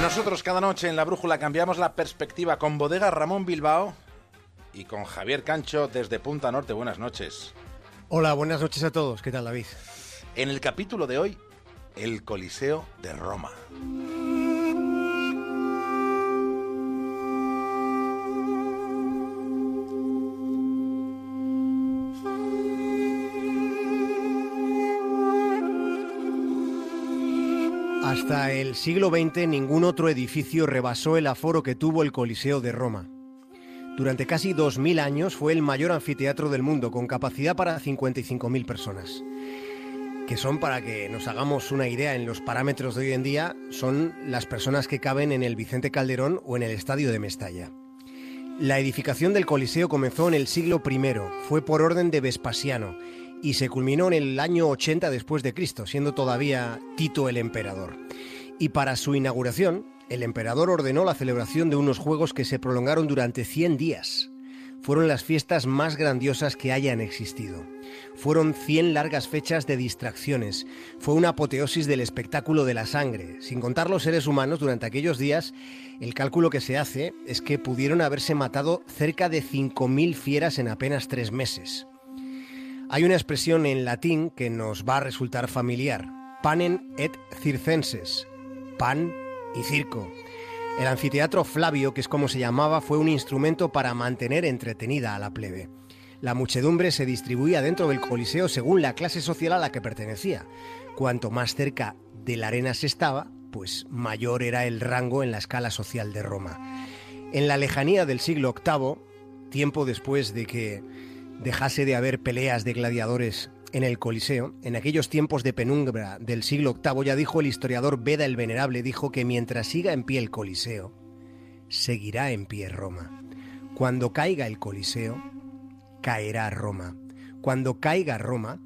Nosotros cada noche en la brújula cambiamos la perspectiva con Bodega Ramón Bilbao y con Javier Cancho desde Punta Norte. Buenas noches. Hola, buenas noches a todos. ¿Qué tal, David? En el capítulo de hoy, el Coliseo de Roma. Hasta el siglo XX ningún otro edificio rebasó el aforo que tuvo el Coliseo de Roma. Durante casi 2.000 años fue el mayor anfiteatro del mundo, con capacidad para 55.000 personas. Que son, para que nos hagamos una idea en los parámetros de hoy en día, son las personas que caben en el Vicente Calderón o en el Estadio de Mestalla. La edificación del Coliseo comenzó en el siglo I, fue por orden de Vespasiano y se culminó en el año 80 después de Cristo, siendo todavía Tito el emperador. Y para su inauguración, el emperador ordenó la celebración de unos juegos que se prolongaron durante 100 días. Fueron las fiestas más grandiosas que hayan existido. Fueron 100 largas fechas de distracciones. Fue una apoteosis del espectáculo de la sangre. Sin contar los seres humanos, durante aquellos días, el cálculo que se hace es que pudieron haberse matado cerca de 5.000 fieras en apenas tres meses. Hay una expresión en latín que nos va a resultar familiar. Panen et circenses. Pan y circo. El anfiteatro Flavio, que es como se llamaba, fue un instrumento para mantener entretenida a la plebe. La muchedumbre se distribuía dentro del Coliseo según la clase social a la que pertenecía. Cuanto más cerca de la arena se estaba, pues mayor era el rango en la escala social de Roma. En la lejanía del siglo VIII, tiempo después de que dejase de haber peleas de gladiadores en el Coliseo, en aquellos tiempos de penumbra del siglo VIII, ya dijo el historiador Beda el Venerable, dijo que mientras siga en pie el Coliseo, seguirá en pie Roma. Cuando caiga el Coliseo, caerá Roma. Cuando caiga Roma,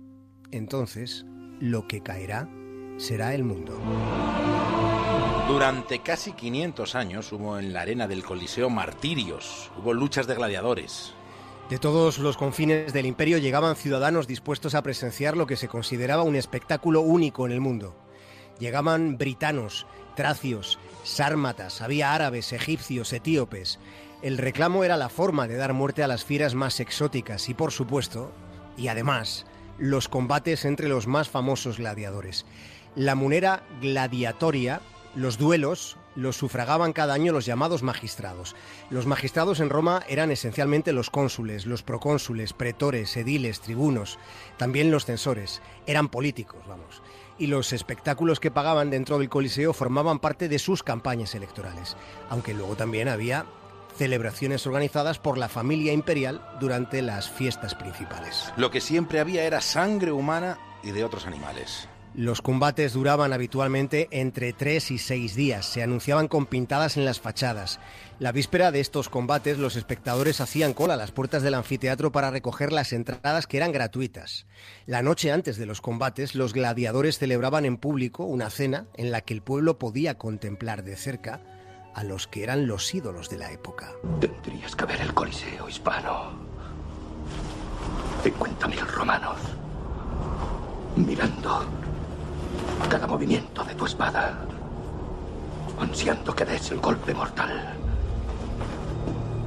entonces lo que caerá será el mundo. Durante casi 500 años hubo en la arena del Coliseo martirios, hubo luchas de gladiadores, de todos los confines del imperio llegaban ciudadanos dispuestos a presenciar lo que se consideraba un espectáculo único en el mundo. Llegaban britanos, tracios, sármatas, había árabes, egipcios, etíopes. El reclamo era la forma de dar muerte a las fieras más exóticas y, por supuesto, y además, los combates entre los más famosos gladiadores. La munera gladiatoria, los duelos, los sufragaban cada año los llamados magistrados. Los magistrados en Roma eran esencialmente los cónsules, los procónsules, pretores, ediles, tribunos, también los censores. Eran políticos, vamos. Y los espectáculos que pagaban dentro del Coliseo formaban parte de sus campañas electorales, aunque luego también había celebraciones organizadas por la familia imperial durante las fiestas principales. Lo que siempre había era sangre humana y de otros animales. Los combates duraban habitualmente entre tres y seis días. Se anunciaban con pintadas en las fachadas. La víspera de estos combates, los espectadores hacían cola a las puertas del anfiteatro para recoger las entradas que eran gratuitas. La noche antes de los combates, los gladiadores celebraban en público una cena en la que el pueblo podía contemplar de cerca a los que eran los ídolos de la época. Tendrías que ver el Coliseo hispano. 50.000 romanos mirando cada movimiento de tu espada, ansiando que des el golpe mortal.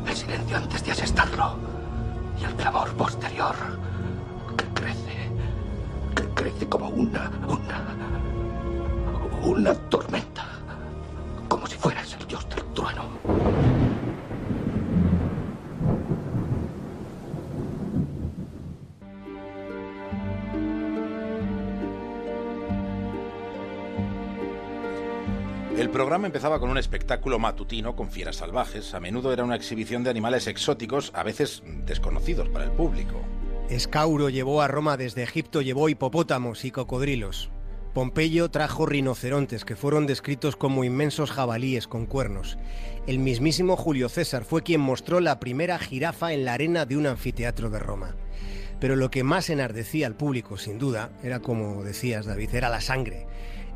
El silencio antes de asestarlo y el clamor posterior que crece, que crece como una, una, una tormenta, El programa empezaba con un espectáculo matutino con fieras salvajes. A menudo era una exhibición de animales exóticos, a veces desconocidos para el público. Escauro llevó a Roma desde Egipto, llevó hipopótamos y cocodrilos. Pompeyo trajo rinocerontes que fueron descritos como inmensos jabalíes con cuernos. El mismísimo Julio César fue quien mostró la primera jirafa en la arena de un anfiteatro de Roma. Pero lo que más enardecía al público, sin duda, era como decías, David, era la sangre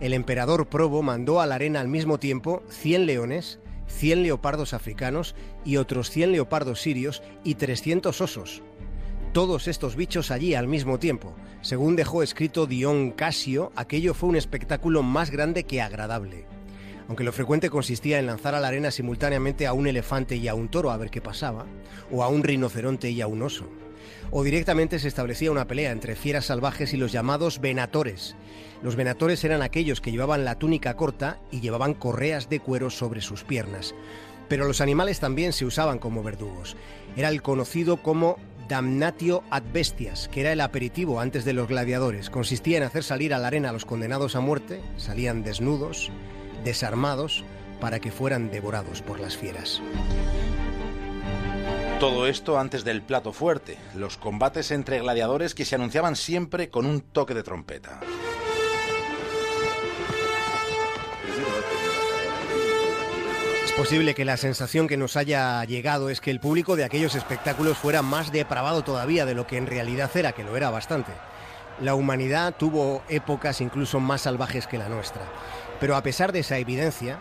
el emperador Probo mandó a la arena al mismo tiempo 100 leones, 100 leopardos africanos y otros 100 leopardos sirios y 300 osos. Todos estos bichos allí al mismo tiempo. Según dejó escrito Dion Casio, aquello fue un espectáculo más grande que agradable. aunque lo frecuente consistía en lanzar a la arena simultáneamente a un elefante y a un toro a ver qué pasaba, o a un rinoceronte y a un oso. O directamente se establecía una pelea entre fieras salvajes y los llamados venatores. Los venatores eran aquellos que llevaban la túnica corta y llevaban correas de cuero sobre sus piernas. Pero los animales también se usaban como verdugos. Era el conocido como damnatio ad bestias, que era el aperitivo antes de los gladiadores. Consistía en hacer salir a la arena a los condenados a muerte, salían desnudos, desarmados, para que fueran devorados por las fieras. Todo esto antes del plato fuerte, los combates entre gladiadores que se anunciaban siempre con un toque de trompeta. Es posible que la sensación que nos haya llegado es que el público de aquellos espectáculos fuera más depravado todavía de lo que en realidad era, que lo era bastante. La humanidad tuvo épocas incluso más salvajes que la nuestra. Pero a pesar de esa evidencia,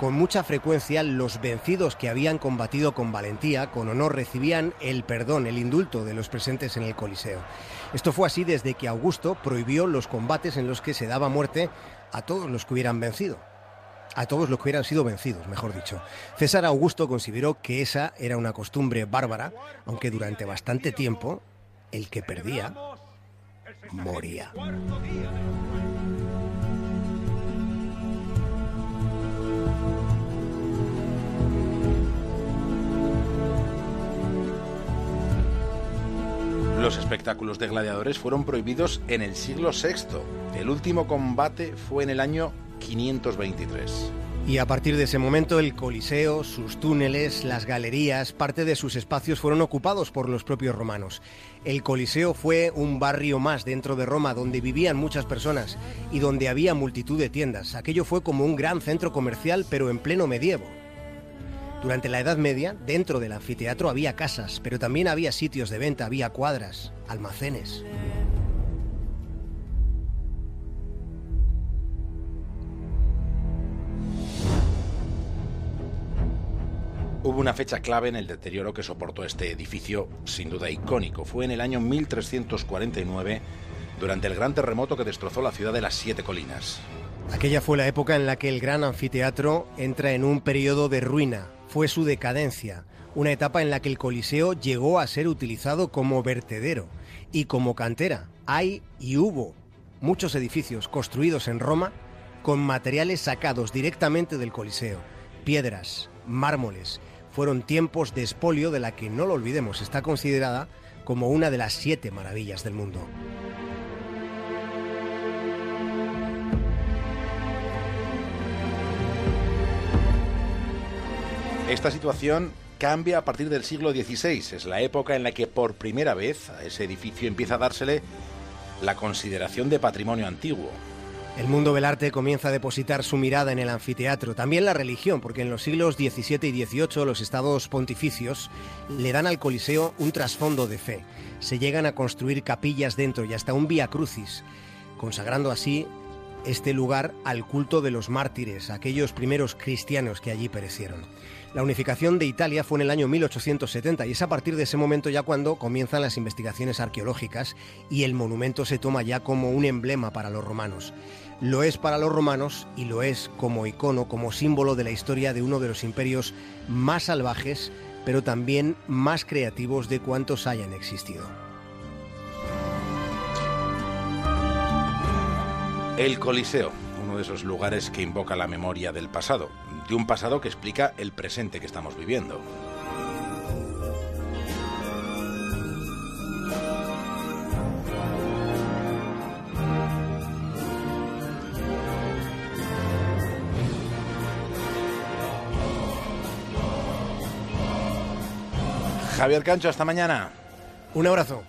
con mucha frecuencia los vencidos que habían combatido con valentía, con honor, recibían el perdón, el indulto de los presentes en el Coliseo. Esto fue así desde que Augusto prohibió los combates en los que se daba muerte a todos los que hubieran vencido. A todos los que hubieran sido vencidos, mejor dicho. César Augusto consideró que esa era una costumbre bárbara, aunque durante bastante tiempo el que perdía moría. Los espectáculos de gladiadores fueron prohibidos en el siglo VI. El último combate fue en el año 523. Y a partir de ese momento el Coliseo, sus túneles, las galerías, parte de sus espacios fueron ocupados por los propios romanos. El Coliseo fue un barrio más dentro de Roma donde vivían muchas personas y donde había multitud de tiendas. Aquello fue como un gran centro comercial pero en pleno medievo. Durante la Edad Media, dentro del anfiteatro había casas, pero también había sitios de venta, había cuadras, almacenes. Hubo una fecha clave en el deterioro que soportó este edificio, sin duda icónico. Fue en el año 1349, durante el gran terremoto que destrozó la ciudad de las Siete Colinas. Aquella fue la época en la que el gran anfiteatro entra en un periodo de ruina, fue su decadencia, una etapa en la que el Coliseo llegó a ser utilizado como vertedero y como cantera. Hay y hubo muchos edificios construidos en Roma con materiales sacados directamente del Coliseo, piedras, mármoles. Fueron tiempos de espolio de la que no lo olvidemos, está considerada como una de las siete maravillas del mundo. Esta situación cambia a partir del siglo XVI. Es la época en la que por primera vez a ese edificio empieza a dársele la consideración de patrimonio antiguo. El mundo del arte comienza a depositar su mirada en el anfiteatro, también la religión, porque en los siglos XVII y XVIII los estados pontificios le dan al Coliseo un trasfondo de fe. Se llegan a construir capillas dentro y hasta un vía crucis, consagrando así este lugar al culto de los mártires, aquellos primeros cristianos que allí perecieron. La unificación de Italia fue en el año 1870 y es a partir de ese momento ya cuando comienzan las investigaciones arqueológicas y el monumento se toma ya como un emblema para los romanos. Lo es para los romanos y lo es como icono, como símbolo de la historia de uno de los imperios más salvajes, pero también más creativos de cuantos hayan existido. El Coliseo, uno de esos lugares que invoca la memoria del pasado, de un pasado que explica el presente que estamos viviendo. Javier Cancho, hasta mañana. Un abrazo.